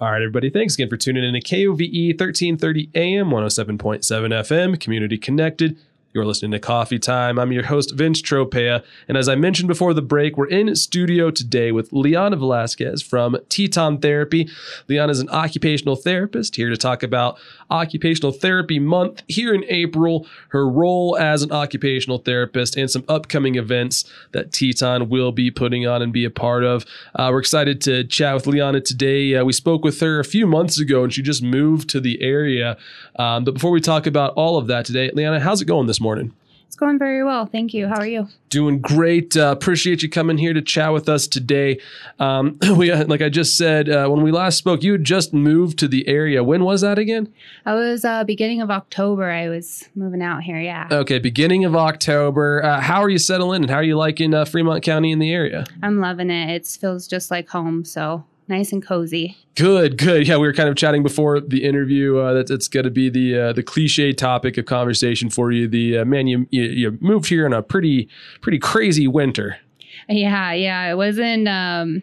All right, everybody. Thanks again for tuning in to KOVE 1330 AM, 107.7 FM, community connected. You're listening to Coffee Time. I'm your host, Vince Tropea. And as I mentioned before the break, we're in studio today with Liana Velasquez from Teton Therapy. Liana is an occupational therapist here to talk about Occupational Therapy Month here in April, her role as an occupational therapist, and some upcoming events that Teton will be putting on and be a part of. Uh, we're excited to chat with Liana today. Uh, we spoke with her a few months ago and she just moved to the area. Um, but before we talk about all of that today, Liana, how's it going this morning? It's going very well. Thank you. How are you? Doing great. Uh, appreciate you coming here to chat with us today. Um, we, uh, like I just said, uh, when we last spoke, you had just moved to the area. When was that again? I was uh, beginning of October. I was moving out here. Yeah. Okay, beginning of October. Uh, how are you settling and how are you liking uh, Fremont County in the area? I'm loving it. It feels just like home. So nice and cozy. Good, good. Yeah, we were kind of chatting before the interview uh, that it's going to be the uh, the cliche topic of conversation for you. The uh, man, you, you you moved here in a pretty pretty crazy winter. Yeah, yeah. I wasn't um,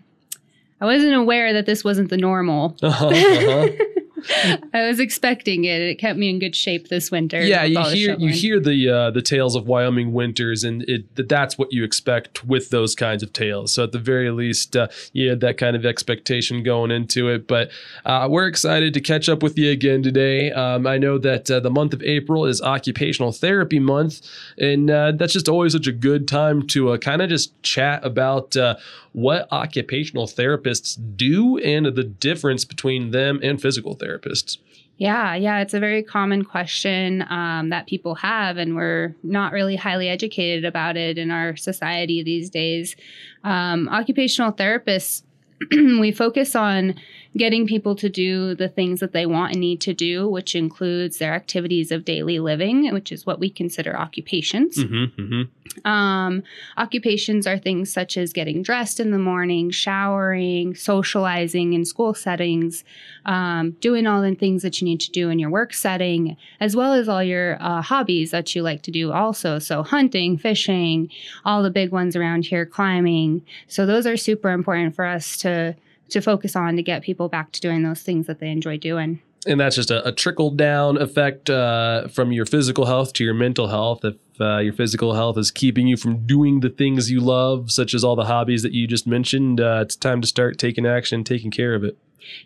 I wasn't aware that this wasn't the normal. Uh-huh, uh-huh. I was expecting it. It kept me in good shape this winter. yeah, you hear you hear the uh, the tales of Wyoming winters, and it that's what you expect with those kinds of tales. So at the very least, uh, you had that kind of expectation going into it. But uh, we're excited to catch up with you again today. Um, I know that uh, the month of April is Occupational Therapy Month, and uh, that's just always such a good time to uh, kind of just chat about uh, what occupational therapists do and the difference between them and physical therapists. Yeah, yeah, it's a very common question um, that people have, and we're not really highly educated about it in our society these days. Um, occupational therapists, we focus on getting people to do the things that they want and need to do, which includes their activities of daily living, which is what we consider occupations. Mm-hmm, mm-hmm. Um, occupations are things such as getting dressed in the morning, showering, socializing in school settings, um, doing all the things that you need to do in your work setting, as well as all your uh, hobbies that you like to do also. So, hunting, fishing, all the big ones around here, climbing. So, those are super important for us to. To focus on to get people back to doing those things that they enjoy doing. and that's just a, a trickle down effect uh, from your physical health to your mental health. If uh, your physical health is keeping you from doing the things you love, such as all the hobbies that you just mentioned, uh, it's time to start taking action, taking care of it.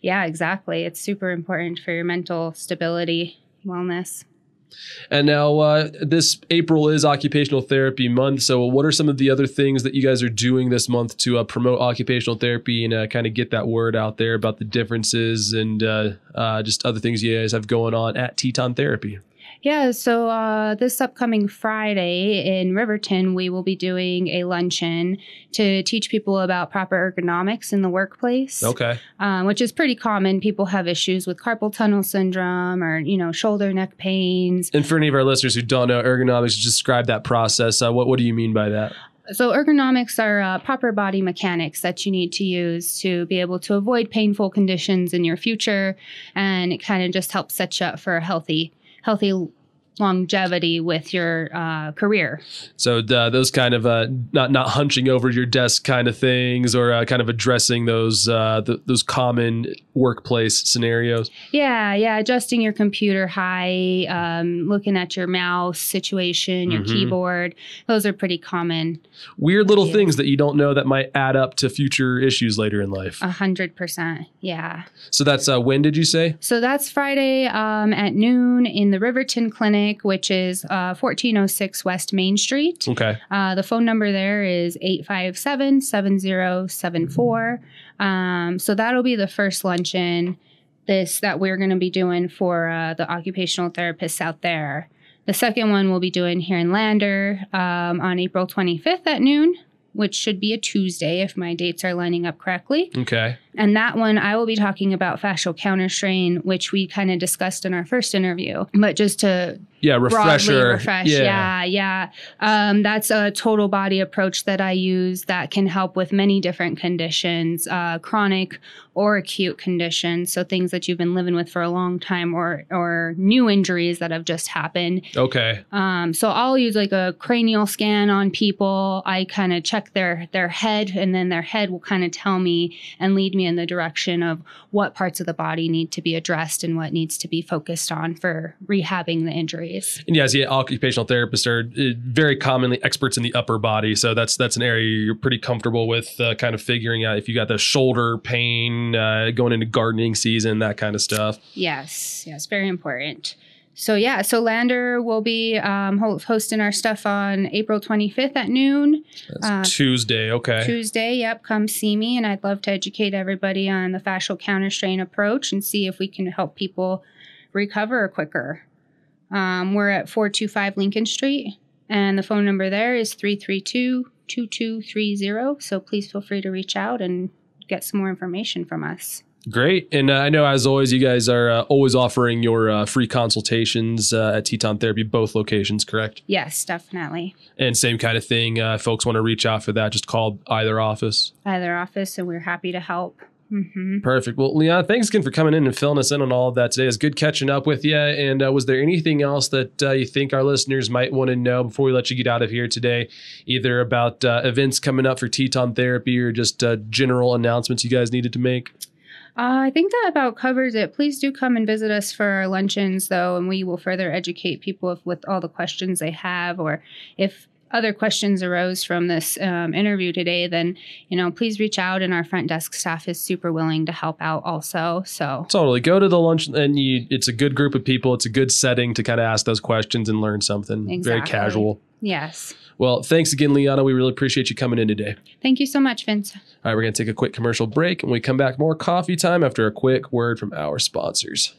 Yeah, exactly. It's super important for your mental stability, wellness. And now, uh, this April is Occupational Therapy Month. So, what are some of the other things that you guys are doing this month to uh, promote occupational therapy and uh, kind of get that word out there about the differences and uh, uh, just other things you guys have going on at Teton Therapy? Yeah, so uh, this upcoming Friday in Riverton, we will be doing a luncheon to teach people about proper ergonomics in the workplace. Okay. Um, which is pretty common. People have issues with carpal tunnel syndrome or, you know, shoulder, neck pains. And for any of our listeners who don't know ergonomics, describe that process. Uh, what what do you mean by that? So, ergonomics are uh, proper body mechanics that you need to use to be able to avoid painful conditions in your future. And it kind of just helps set you up for a healthy, healthy longevity with your uh, career. So uh, those kind of uh, not not hunching over your desk kind of things, or uh, kind of addressing those uh, th- those common workplace scenarios. Yeah, yeah, adjusting your computer high, um, looking at your mouse situation, your Mhm. keyboard. Those are pretty common. Weird little Yeah. things that you don't know that might add up to future issues later in life. A hundred percent. Yeah. So that's uh, when did you say? So that's Friday um, at noon in the Riverton Clinic, which is uh, 1406 West Main Street. Okay. Uh, the phone number there is 857 7074. Um, So that'll be the first luncheon this that we're going to be doing for uh, the occupational therapists out there. The second one we'll be doing here in Lander um, on April 25th at noon, which should be a Tuesday if my dates are lining up correctly. Okay. And that one, I will be talking about fascial counterstrain, which we kind of discussed in our first interview. But just to yeah, refresher. refresh, yeah, yeah. Um, that's a total body approach that I use that can help with many different conditions, uh, chronic or acute conditions. So things that you've been living with for a long time, or or new injuries that have just happened. Okay. Um, so I'll use like a cranial scan on people. I kind of check their their head, and then their head will kind of tell me and lead me in the direction of what parts of the body need to be addressed and what needs to be focused on for rehabbing the injuries. And yes, yeah, occupational therapists are uh, very commonly experts in the upper body, so that's that's an area you're pretty comfortable with, uh, kind of figuring out if you got the shoulder pain uh, going into gardening season, that kind of stuff. Yes, yes, very important. So yeah, so Lander will be um, ho- hosting our stuff on April 25th at noon. That's Uh, Tuesday. Okay. Tuesday, yep, come see me, and I'd love to educate everybody on the fascial counterstrain approach and see if we can help people recover quicker. Um, we're at 425 Lincoln Street, and the phone number there is 332 2230. So please feel free to reach out and get some more information from us. Great. And uh, I know, as always, you guys are uh, always offering your uh, free consultations uh, at Teton Therapy, both locations, correct? Yes, definitely. And same kind of thing. Uh, folks want to reach out for that, just call either office. Either office, and we're happy to help. hmm Perfect. Well, Leon, thanks again for coming in and filling us in on all of that today. It's good catching up with you. And uh, was there anything else that uh, you think our listeners might want to know before we let you get out of here today, either about uh, events coming up for Teton Therapy or just uh, general announcements you guys needed to make? Uh, I think that about covers it. Please do come and visit us for our luncheons, though, and we will further educate people if, with all the questions they have, or if other questions arose from this um, interview today, then you know please reach out, and our front desk staff is super willing to help out also. So Totally. Go to the lunch and you it's a good group of people. It's a good setting to kind of ask those questions and learn something. Very casual. Yes, Well, thanks again, Liana. We really appreciate you coming in today. thank you so much, Vince. All right, we're going to take a quick commercial break and we come back more coffee time after a quick word from our sponsors.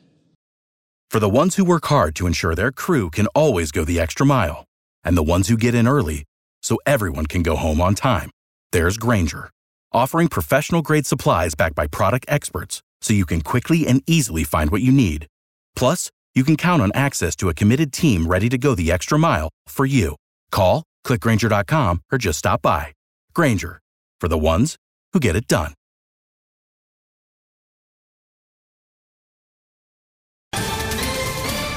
For the ones who work hard to ensure their crew can always go the extra mile, and the ones who get in early so everyone can go home on time, there's Grainger, offering professional grade supplies backed by product experts so you can quickly and easily find what you need. Plus, you can count on access to a committed team ready to go the extra mile for you. Call, clickgrainger.com, or just stop by. Grainger, for the ones who get it done.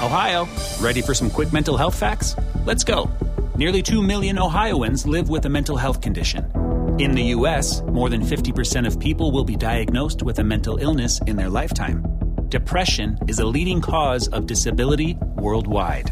Ohio, ready for some quick mental health facts? Let's go. Nearly 2 million Ohioans live with a mental health condition. In the U.S., more than 50% of people will be diagnosed with a mental illness in their lifetime. Depression is a leading cause of disability worldwide.